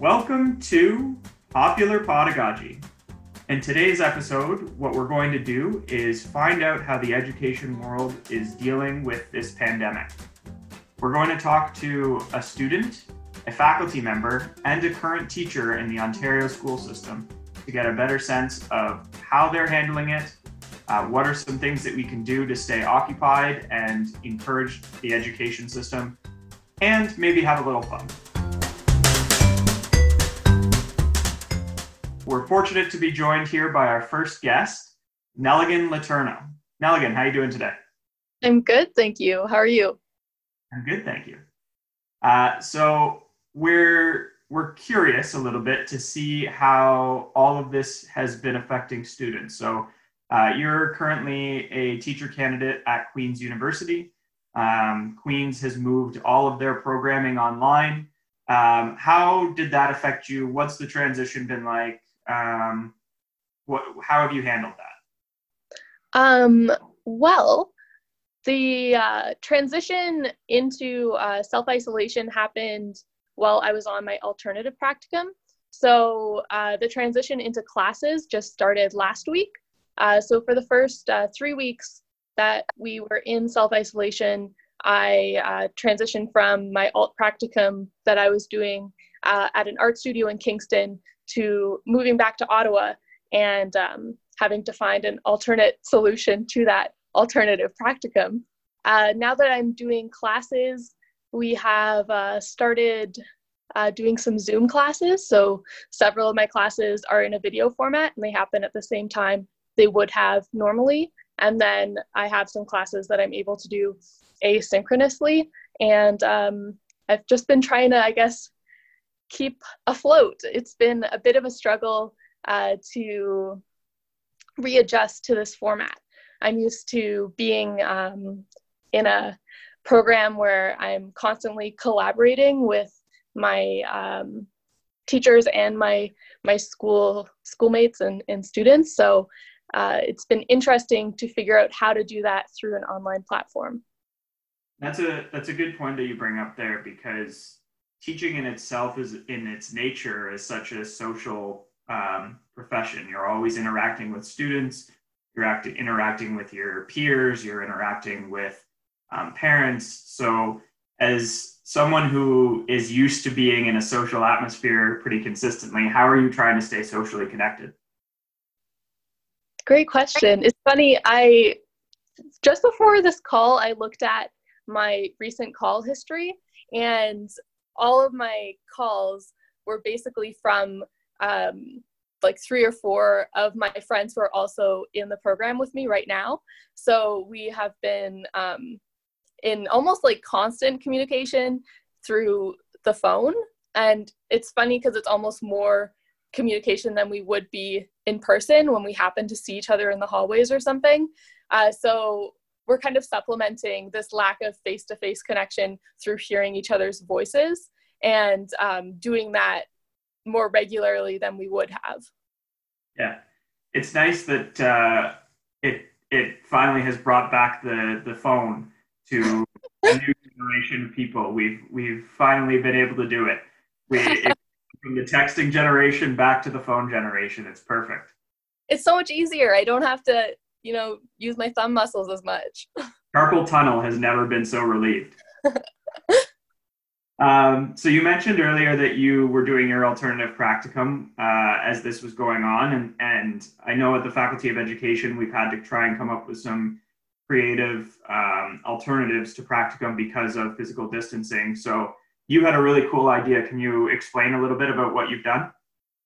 Welcome to Popular Pedagogy. In today's episode, what we're going to do is find out how the education world is dealing with this pandemic. We're going to talk to a student, a faculty member, and a current teacher in the Ontario school system to get a better sense of how they're handling it, uh, what are some things that we can do to stay occupied and encourage the education system, and maybe have a little fun. We're fortunate to be joined here by our first guest, Nelligan Letourneau. Nelligan, how are you doing today? I'm good, thank you. How are you? I'm good, thank you. Uh, so we're we're curious a little bit to see how all of this has been affecting students. So uh, you're currently a teacher candidate at Queen's University. Um, Queen's has moved all of their programming online. Um, how did that affect you? What's the transition been like? Um, what, how have you handled that? Um, well, the uh, transition into uh, self isolation happened while I was on my alternative practicum. So uh, the transition into classes just started last week. Uh, so for the first uh, three weeks that we were in self-isolation, I uh, transitioned from my alt practicum that I was doing uh, at an art studio in Kingston to moving back to Ottawa and um, having to find an alternate solution to that alternative practicum. Uh, now that I'm doing classes, we have uh, started uh, doing some Zoom classes. So several of my classes are in a video format and they happen at the same time they would have normally. And then I have some classes that I'm able to do asynchronously. And um, I've just been trying to, I guess, keep afloat. It's been a bit of a struggle uh, to readjust to this format. I'm used to being um, in a program where I'm constantly collaborating with my um, teachers and my my school schoolmates and, and students. So uh, it's been interesting to figure out how to do that through an online platform. That's a that's a good point that you bring up there because teaching in itself is in its nature is such a social um, profession. You're always interacting with students, you're act- interacting with your peers, you're interacting with um, parents. So as someone who is used to being in a social atmosphere pretty consistently, how are you trying to stay socially connected? Great question. It's funny, I just before this call, I looked at my recent call history, and all of my calls were basically from um, like three or four of my friends who are also in the program with me right now. So we have been um, in almost like constant communication through the phone. And it's funny because it's almost more communication than we would be in person when we happen to see each other in the hallways or something. Uh, so we're kind of supplementing this lack of face to face connection through hearing each other's voices and um, doing that more regularly than we would have. Yeah, it's nice that uh, it it finally has brought back the the phone to a new generation of people. We've we've finally been able to do it. We, it from the texting generation back to the phone generation. It's perfect. It's so much easier. I don't have to, you know, use my thumb muscles as much. Carpal tunnel has never been so relieved. um, so you mentioned earlier that you were doing your alternative practicum uh, as this was going on, and and I know at the Faculty of Education we've had to try and come up with some creative um, alternatives to practicum because of physical distancing. So you had a really cool idea. Can you explain a little bit about what you've done?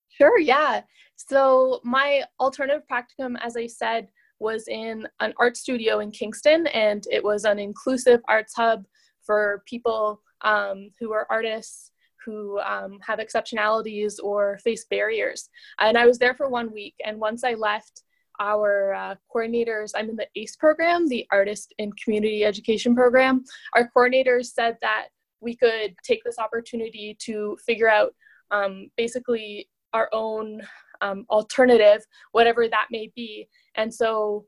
Sure, yeah. So, my alternative practicum, as I said, was in an art studio in Kingston, and it was an inclusive arts hub for people um, who are artists who um, have exceptionalities or face barriers. And I was there for one week, and once I left, our uh, coordinators, I'm in the ACE program, the Artist in Community Education program. Our coordinators said that we could take this opportunity to figure out um, basically our own um, alternative, whatever that may be. And so,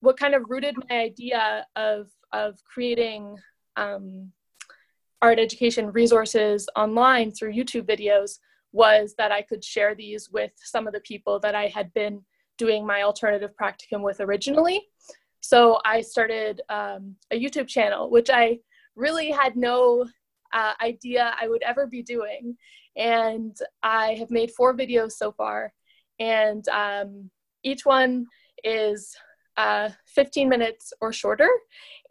what kind of rooted my idea of of creating um, art education resources online through YouTube videos was that I could share these with some of the people that I had been doing my alternative practicum with originally. So I started um, a YouTube channel, which I really had no uh, idea I would ever be doing. And I have made four videos so far, and um, each one is uh, 15 minutes or shorter.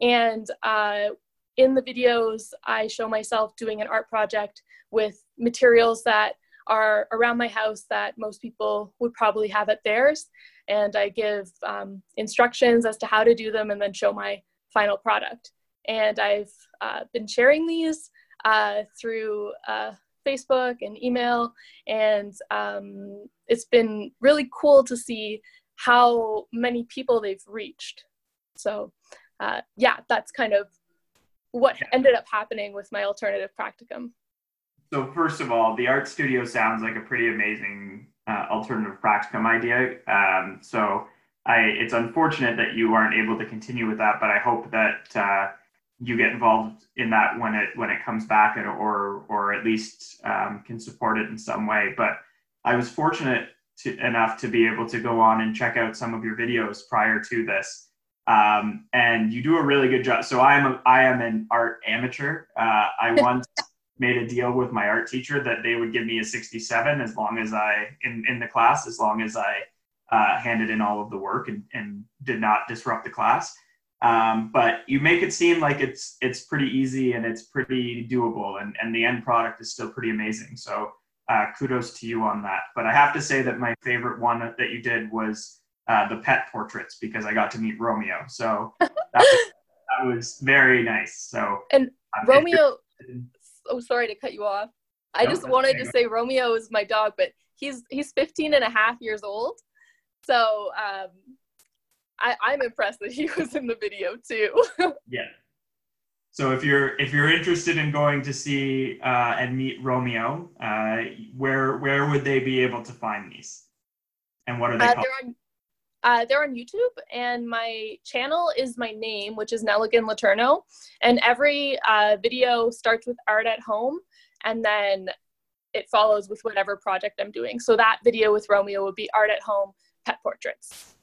And uh, in the videos, I show myself doing an art project with materials that are around my house that most people would probably have at theirs. And I give um, instructions as to how to do them and then show my final product. And I've uh, been sharing these uh, through uh, Facebook and email. And um, it's been really cool to see how many people they've reached. So, uh, yeah, that's kind of what ended up happening with my alternative practicum. So, first of all, the art studio sounds like a pretty amazing uh, alternative practicum idea. Um, so, I, it's unfortunate that you aren't able to continue with that, but I hope that uh, you get involved in that when it when it comes back, or or at least um, can support it in some way. But I was fortunate to, enough to be able to go on and check out some of your videos prior to this. Um, and you do a really good job. So I am a, I am an art amateur. Uh, I once made a deal with my art teacher that they would give me a 67 as long as I in in the class as long as I uh, handed in all of the work and, and did not disrupt the class. Um, but you make it seem like it's it's pretty easy and it's pretty doable, and and the end product is still pretty amazing. So uh, kudos to you on that. But I have to say that my favorite one that you did was uh, the pet portraits because I got to meet Romeo. So that, was, that was very nice. So and um, Romeo, oh sorry to cut you off. I just wanted to say Romeo is my dog, but he's he's 15 and a half years old. So um, I, I'm impressed that he was in the video too. yeah. So if you're if you're interested in going to see uh, and meet Romeo, uh, where where would they be able to find these? And what are they uh, called? They're on, uh, they're on YouTube, and my channel is my name, which is Nelligan Letourneau. And every uh, video starts with art at home, and then it follows with whatever project I'm doing. So that video with Romeo would be art at home, pet portraits.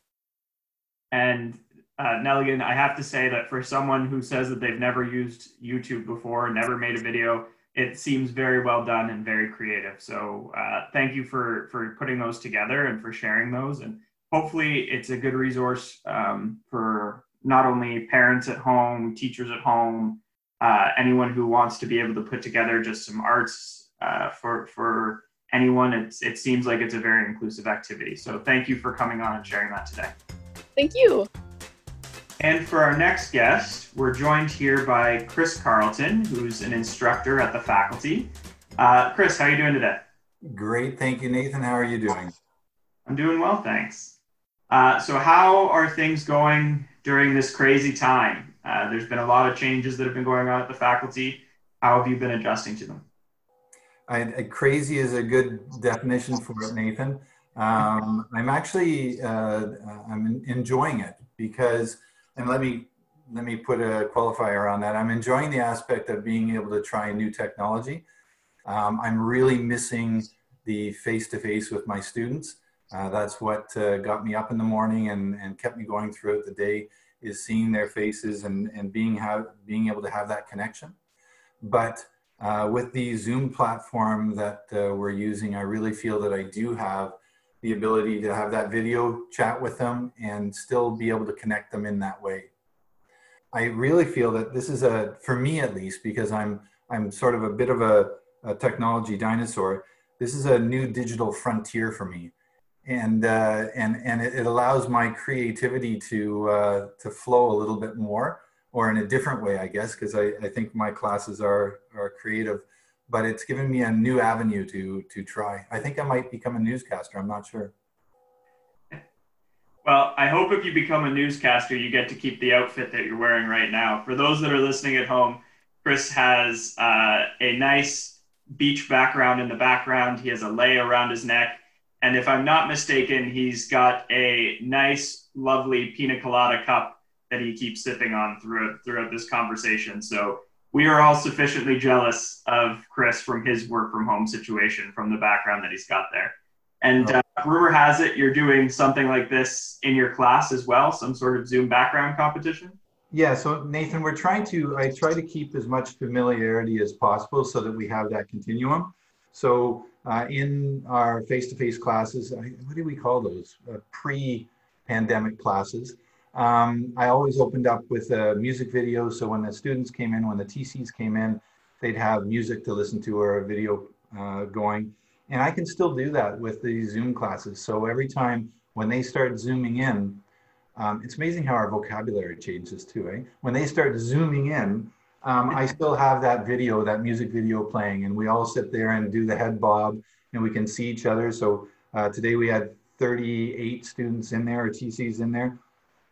And uh, Nelligan, I have to say that for someone who says that they've never used YouTube before, never made a video, it seems very well done and very creative. So uh, thank you for for putting those together and for sharing those. And hopefully, it's a good resource um, for not only parents at home, teachers at home, uh, anyone who wants to be able to put together just some arts uh, for for anyone. It's it seems like it's a very inclusive activity. So thank you for coming on and sharing that today. Thank you. And for our next guest, we're joined here by Chris Carlton, who's an instructor at the faculty. Uh, Chris, how are you doing today? Great, thank you, Nathan. How are you doing? I'm doing well, thanks. Uh, so, how are things going during this crazy time? Uh, there's been a lot of changes that have been going on at the faculty. How have you been adjusting to them? I, crazy is a good definition for it, Nathan. Um, I'm actually uh, I'm enjoying it because and let me let me put a qualifier on that. I'm enjoying the aspect of being able to try new technology. Um, I'm really missing the face-to-face with my students. Uh, that's what uh, got me up in the morning and, and kept me going throughout the day is seeing their faces and, and being, have, being able to have that connection. But uh, with the Zoom platform that uh, we're using, I really feel that I do have the ability to have that video chat with them and still be able to connect them in that way. I really feel that this is a, for me at least, because I'm, I'm sort of a bit of a, a technology dinosaur, this is a new digital frontier for me. And, uh, and, and it, allows my creativity to, uh, to flow a little bit more or in a different way, I guess, because I, I think my classes are, are creative but it's given me a new avenue to to try. I think I might become a newscaster. I'm not sure. Well, I hope if you become a newscaster, you get to keep the outfit that you're wearing right now. For those that are listening at home, Chris has uh, a nice beach background in the background. He has a lei around his neck. And if I'm not mistaken, he's got a nice, lovely pina colada cup that he keeps sipping on throughout, throughout this conversation. So we are all sufficiently jealous of Chris from his work from home situation, from the background that he's got there. And uh, rumor has it you're doing something like this in your class as well, some sort of Zoom background competition. Yeah, so Nathan, we're trying to, I try to keep as much familiarity as possible so that we have that continuum. So uh, in our face-to-face classes, I, what do we call those? Uh, pre-pandemic classes. Um, I always opened up with a music video. So when the students came in, when the TCs came in, they'd have music to listen to or a video uh, going. And I can still do that with the Zoom classes. So every time when they start zooming in, um, it's amazing how our vocabulary changes too. Eh? When they start zooming in, um, I still have that video, that music video playing, and we all sit there and do the head bob, and we can see each other. So uh, today we had 38 students in there, or TCs in there,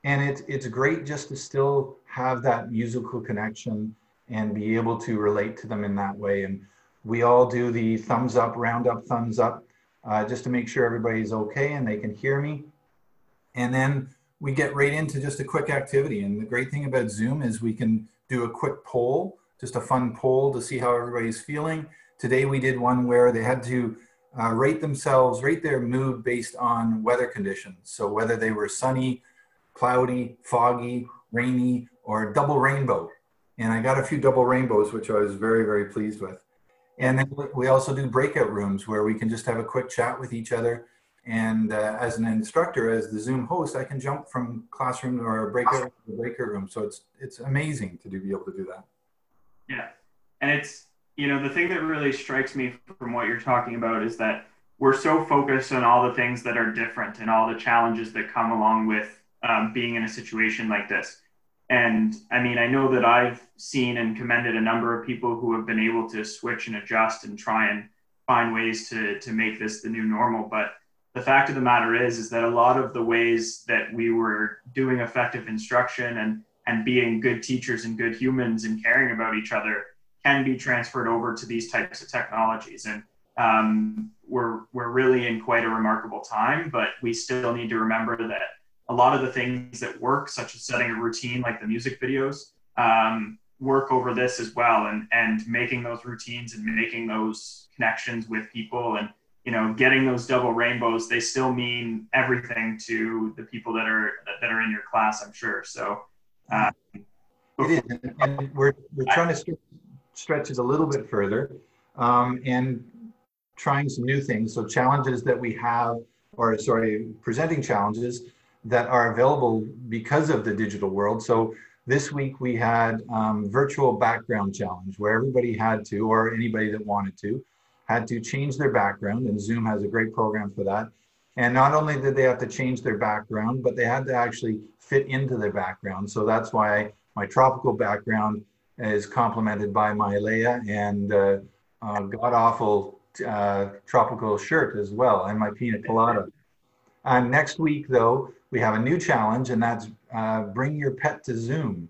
and it's it's great just to still have that musical connection and be able to relate to them in that way. And we all do the thumbs up, round up, thumbs up, uh, just to make sure everybody's okay and they can hear me. And then we get right into just a quick activity. And the great thing about Zoom is we can do a quick poll, just a fun poll to see how everybody's feeling. Today we did one where they had to uh, rate themselves, rate their mood based on weather conditions. So whether they were sunny, cloudy, foggy, rainy, or double rainbow. And I got a few double rainbows, which I was very, very pleased with. And then we also do breakout rooms where we can just have a quick chat with each other. And uh, as an instructor, as the Zoom host, I can jump from classroom or breakout to breakout room. So it's it's amazing to do, be able to do that. Yeah, and it's you know the thing that really strikes me from what you're talking about is that we're so focused on all the things that are different and all the challenges that come along with um, being in a situation like this. And I mean, I know that I've seen and commended a number of people who have been able to switch and adjust and try and find ways to to make this the new normal. But the fact of the matter is, is that a lot of the ways that we were doing effective instruction and and being good teachers and good humans and caring about each other can be transferred over to these types of technologies. And um, we're we're really in quite a remarkable time, but we still need to remember that a lot of the things that work, such as setting a routine like the music videos, um, work over this as well, and and making those routines and making those connections with people, and you know, getting those double rainbows. They still mean everything to the people that are that are in your class, I'm sure. So. Uh, it is, and we're we're trying to stretch it a little bit further, um, and trying some new things. So challenges that we have, or sorry, presenting challenges that are available because of the digital world. So this week we had um, virtual background challenge where everybody had to, or anybody that wanted to, had to change their background and Zoom has a great program for that. And not only did they have to change their background, but they had to actually fit into their background. So that's why my tropical background is complemented by my Leia and uh, uh, god awful uh, tropical shirt as well, and my pina colada. Next week, though, we have a new challenge, and that's uh, bring your pet to Zoom.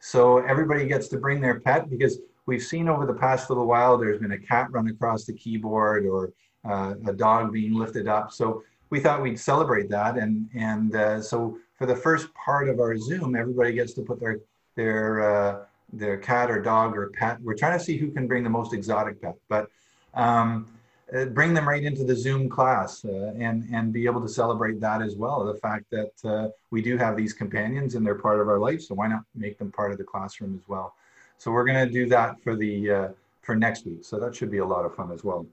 So everybody gets to bring their pet because we've seen over the past little while there's been a cat run across the keyboard or uh, a dog being lifted up. So we thought we'd celebrate that, and and uh, so for the first part of our Zoom, everybody gets to put their their uh, their cat or dog or pet. We're trying to see who can bring the most exotic pet, but. Um, uh, bring them right into the Zoom class uh, and and be able to celebrate that as well. The fact that uh, we do have these companions and they're part of our life, so why not make them part of the classroom as well? So we're going to do that for the uh, for next week. So that should be a lot of fun as well.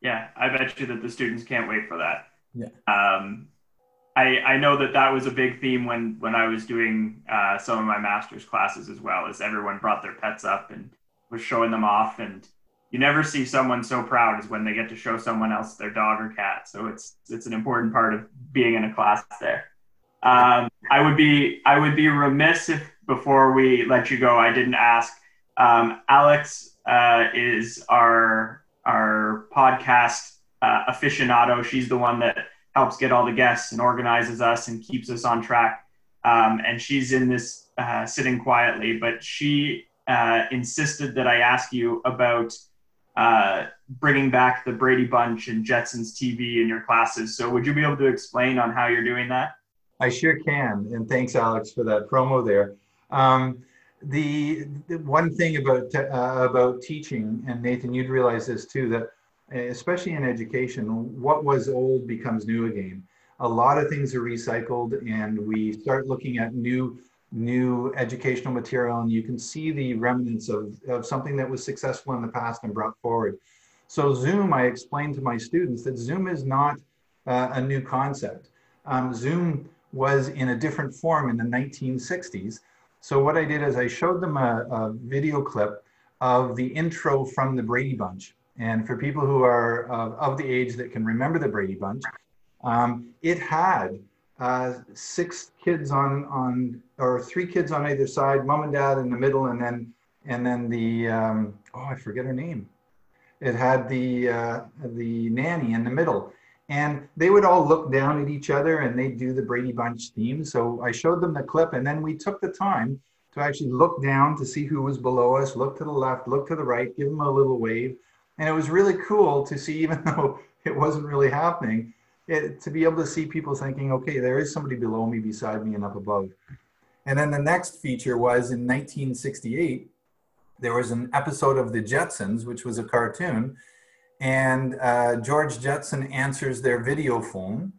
Yeah, I bet you that the students can't wait for that. Yeah. Um, I I know that that was a big theme when when I was doing uh, some of my master's classes as well. As everyone brought their pets up and was showing them off and you never see someone so proud as when they get to show someone else their dog or cat. So it's it's an important part of being in a class there. Um, I would be I would be remiss if before we let you go, I didn't ask. Um, Alex uh, is our our podcast uh, aficionado. She's the one that helps get all the guests and organizes us and keeps us on track. Um, and she's in this uh, sitting quietly, but she uh, insisted that I ask you about uh, bringing back the Brady Bunch and Jetsons TV in your classes. So, would you be able to explain on how you're doing that? I sure can, and thanks, Alex, for that promo there. Um, the, the one thing about uh, about teaching, and Nathan, you'd realize this too, that especially in education, what was old becomes new again. A lot of things are recycled, and we start looking at new new educational material, and you can see the remnants of, of something that was successful in the past and brought forward. So Zoom, I explained to my students that Zoom is not uh, a new concept. Um, Zoom was in a different form in the 1960s. So what I did is I showed them a, a video clip of the intro from the Brady Bunch. And for people who are uh, of the age that can remember the Brady Bunch, um, it had uh, six kids on on or three kids on either side, mom and dad in the middle, and then and then the um, oh I forget her name. It had the uh, the nanny in the middle, and they would all look down at each other and they'd do the Brady Bunch theme. So I showed them the clip, and then we took the time to actually look down to see who was below us, look to the left, look to the right, give them a little wave, and it was really cool to see, even though it wasn't really happening, it, to be able to see people thinking, okay, there is somebody below me, beside me, and up above. And then the next feature was in 1968, there was an episode of The Jetsons, which was a cartoon, and uh, George Jetson answers their video phone,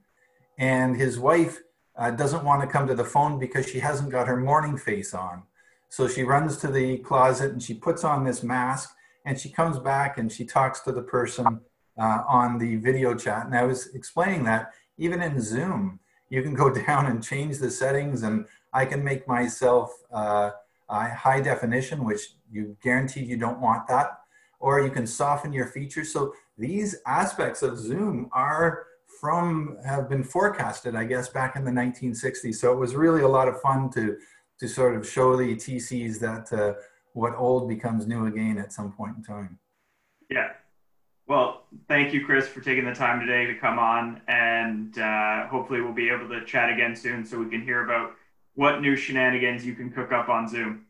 and his wife uh, doesn't want to come to the phone because she hasn't got her morning face on. So she runs to the closet and she puts on this mask and she comes back and she talks to the person uh, on the video chat. And I was explaining that even in Zoom, you can go down and change the settings, and I can make myself uh, high definition, which you guaranteed you don't want that, or you can soften your features. So these aspects of Zoom are from have been forecasted, I guess, back in the 1960s. So it was really a lot of fun to to sort of show the TCs that uh, what old becomes new again at some point in time. Yeah. Well, thank you, Chris, for taking the time today to come on, and uh, hopefully we'll be able to chat again soon so we can hear about what new shenanigans you can cook up on Zoom.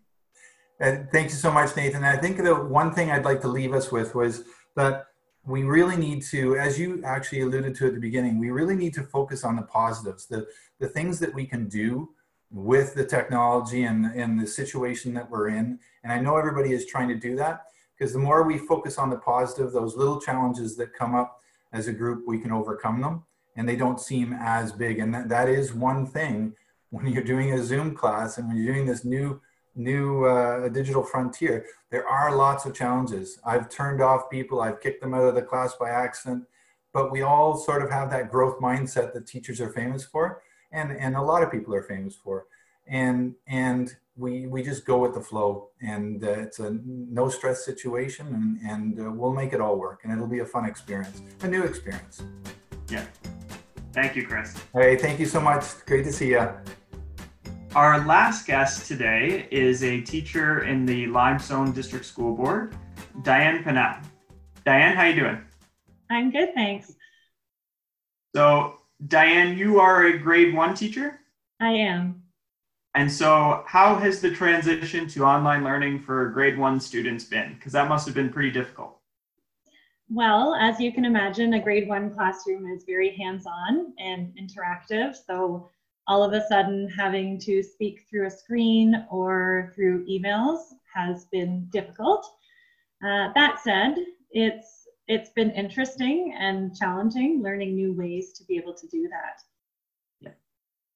And thank you so much, Nathan. I think the one thing I'd like to leave us with was that we really need to, as you actually alluded to at the beginning, we really need to focus on the positives, the, the things that we can do with the technology and, and the situation that we're in. And I know everybody is trying to do that because the more we focus on the positive, those little challenges that come up as a group, we can overcome them and they don't seem as big. And that, that is one thing when you're doing a Zoom class and when you're doing this new new uh, digital frontier, there are lots of challenges. I've turned off people, I've kicked them out of the class by accident, but we all sort of have that growth mindset that teachers are famous for and and a lot of people are famous for and and we we just go with the flow and uh, it's a no stress situation and and uh, we'll make it all work and it'll be a fun experience a new experience. Yeah. Thank you chris. Hey thank you so much. Great to see you our last guest today is a teacher in the limestone district school board diane Pennell. diane how you doing? I'm good thanks. So Diane, you are a grade one teacher? I am. And so, how has the transition to online learning for grade one students been? Because that must have been pretty difficult. Well, as you can imagine, a grade one classroom is very hands on and interactive. So, all of a sudden, having to speak through a screen or through emails has been difficult. Uh, that said, it's it's been interesting and challenging learning new ways to be able to do that.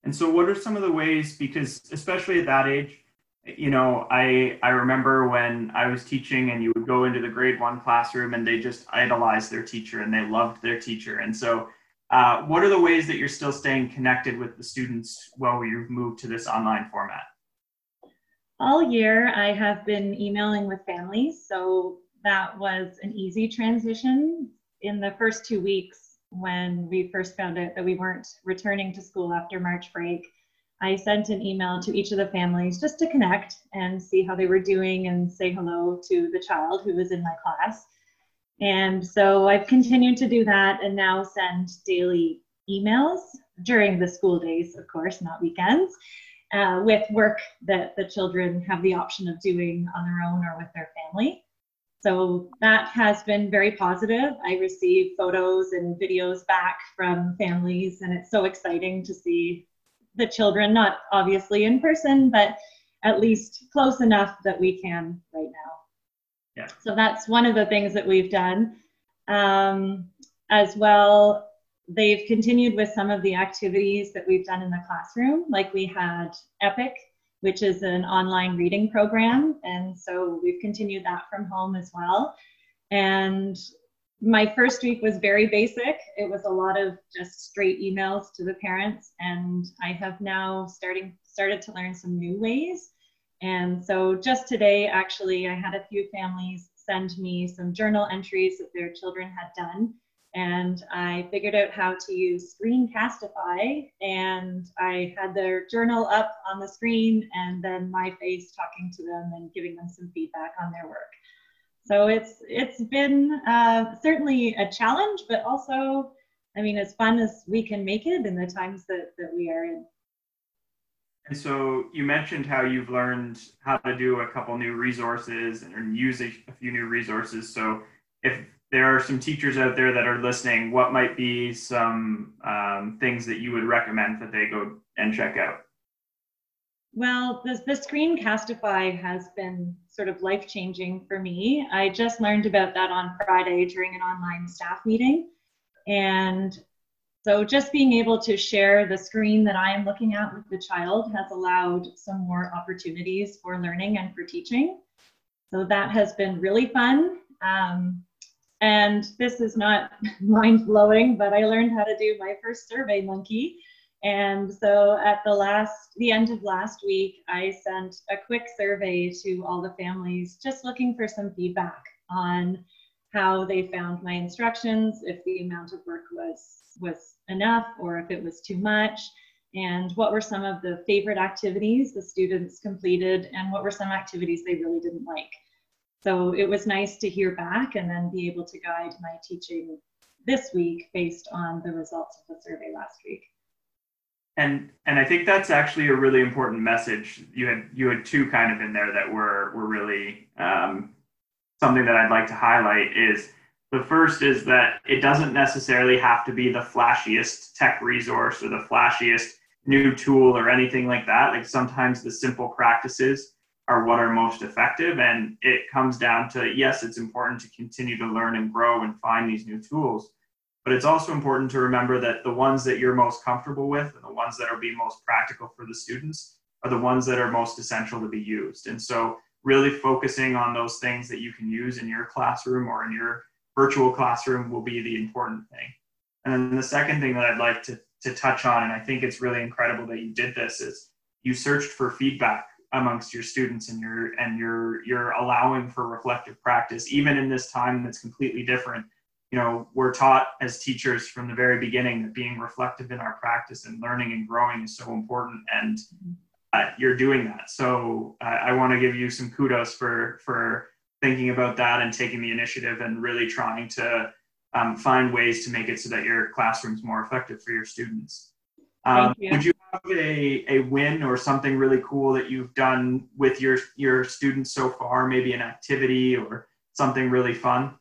And so what are some of the ways because especially at that age you know I I remember when I was teaching and you would go into the grade 1 classroom and they just idolized their teacher and they loved their teacher and so uh, what are the ways that you're still staying connected with the students while you've moved to this online format? All year, I have been emailing with families. So that was an easy transition. In the first two weeks, when we first found out that we weren't returning to school after March break, I sent an email to each of the families just to connect and see how they were doing and say hello to the child who was in my class. And so I've continued to do that and now send daily emails during the school days, of course, not weekends, uh, with work that the children have the option of doing on their own or with their family. So that has been very positive. I receive photos and videos back from families, and it's so exciting to see the children, not obviously in person, but at least close enough that we can right now. Yeah. So that's one of the things that we've done. Um, as well, they've continued with some of the activities that we've done in the classroom, like we had EPIC, which is an online reading program. And so we've continued that from home as well. And my first week was very basic. It was a lot of just straight emails to the parents. And I have now starting started to learn some new ways. And so just today, actually, I had a few families send me some journal entries that their children had done. And I figured out how to use Screencastify, and I had their journal up on the screen, and then my face talking to them and giving them some feedback on their work. So it's it's been uh, certainly a challenge, but also, I mean, as fun as we can make it in the times that, that we are in. And so you mentioned how you've learned how to do a couple new resources and use a, a few new resources. So if there are some teachers out there that are listening, what might be some um, things that you would recommend that they go and check out? Well, the, the Screencastify has been sort of life changing for me. I just learned about that on Friday during an online staff meeting. And so just being able to share the screen that I am looking at with the child has allowed some more opportunities for learning and for teaching. So that has been really fun. Um, and this is not mind blowing, but I learned how to do my first survey monkey. And so at the last, the end of last week, I sent a quick survey to all the families, just looking for some feedback on how they found my instructions, if the amount of work was was enough or if it was too much, and what were some of the favorite activities the students completed, and what were some activities they really didn't like. So it was nice to hear back and then be able to guide my teaching this week based on the results of the survey last week. And and I think that's actually a really important message. You had you had two kind of in there that were were really um, something that I'd like to highlight is the first is that it doesn't necessarily have to be the flashiest tech resource or the flashiest new tool or anything like that. Like sometimes the simple practices are what are most effective. And it comes down to yes, it's important to continue to learn and grow and find these new tools. But it's also important to remember that the ones that you're most comfortable with and the ones that are being most practical for the students are the ones that are most essential to be used. And so, really focusing on those things that you can use in your classroom or in your virtual classroom will be the important thing. And then the second thing that I'd like to, to touch on, and I think it's really incredible that you did this, is you searched for feedback amongst your students and you're and you're you're allowing for reflective practice even in this time that's completely different. You know we're taught as teachers from the very beginning that being reflective in our practice and learning and growing is so important and uh, you're doing that. So uh, i want to give you some kudos for for thinking about that and taking the initiative and really trying to um, find ways to make it so that your classroom's more effective for your students. Um, you. would you a, a win or something really cool that you've done with your your students so far maybe an activity or something really fun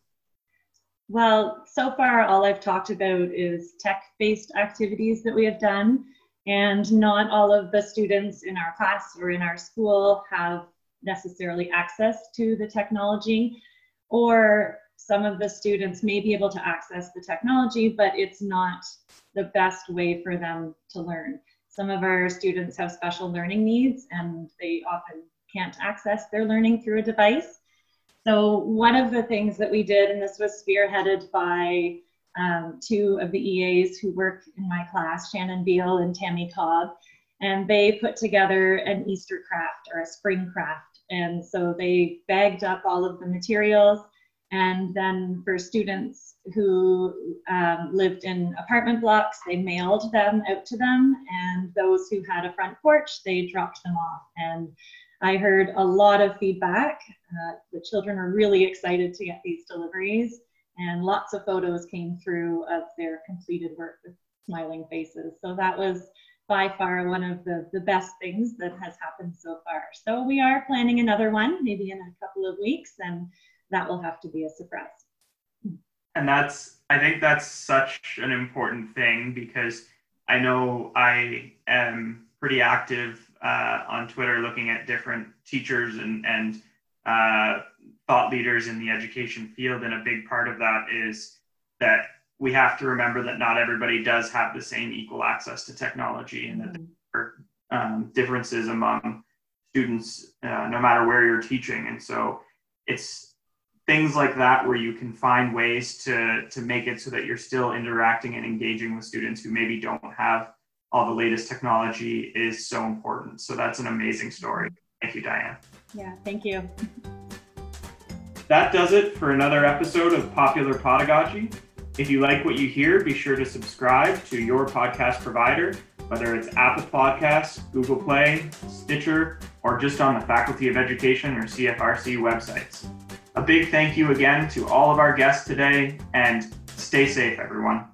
well, so far, all I've talked about is tech based activities that we have done. And not all of the students in our class or in our school have necessarily access to the technology, or some of the students may be able to access the technology, but it's not the best way for them to learn. Some of our students have special learning needs and they often can't access their learning through a device. So one of the things that we did, and this was spearheaded by um, two of the EAs who work in my class, Shannon Beal and Tammy Cobb, and they put together an Easter craft or a spring craft. And so they bagged up all of the materials. And then for students who um, lived in apartment blocks, they mailed them out to them. And those who had a front porch, they dropped them off. And I heard a lot of feedback. Uh, the children are really excited to get these deliveries, and lots of photos came through of their completed work with smiling faces. So that was by far one of the, the best things that has happened so far. So we are planning another one, maybe in a couple of weeks, and that will have to be a surprise. And that's, I think that's such an important thing because I know I am pretty active uh, on Twitter looking at different teachers and, and uh, thought leaders in the education field. And a big part of that is that we have to remember that not everybody does have the same equal access to technology and that there are um, differences among students uh, no matter where you're teaching. And so it's things like that where you can find ways to, to make it so that you're still interacting and engaging with students who maybe don't have all the latest technology is so important. So that's an amazing story. Thank you, Diane. Yeah, thank you. That does it for another episode of Popular pedagogy If you like what you hear, be sure to subscribe to your podcast provider, whether it's Apple Podcasts, Google Play, Stitcher, or just on the Faculty of Education or CFRC websites. A big thank you again to all of our guests today, and stay safe, everyone.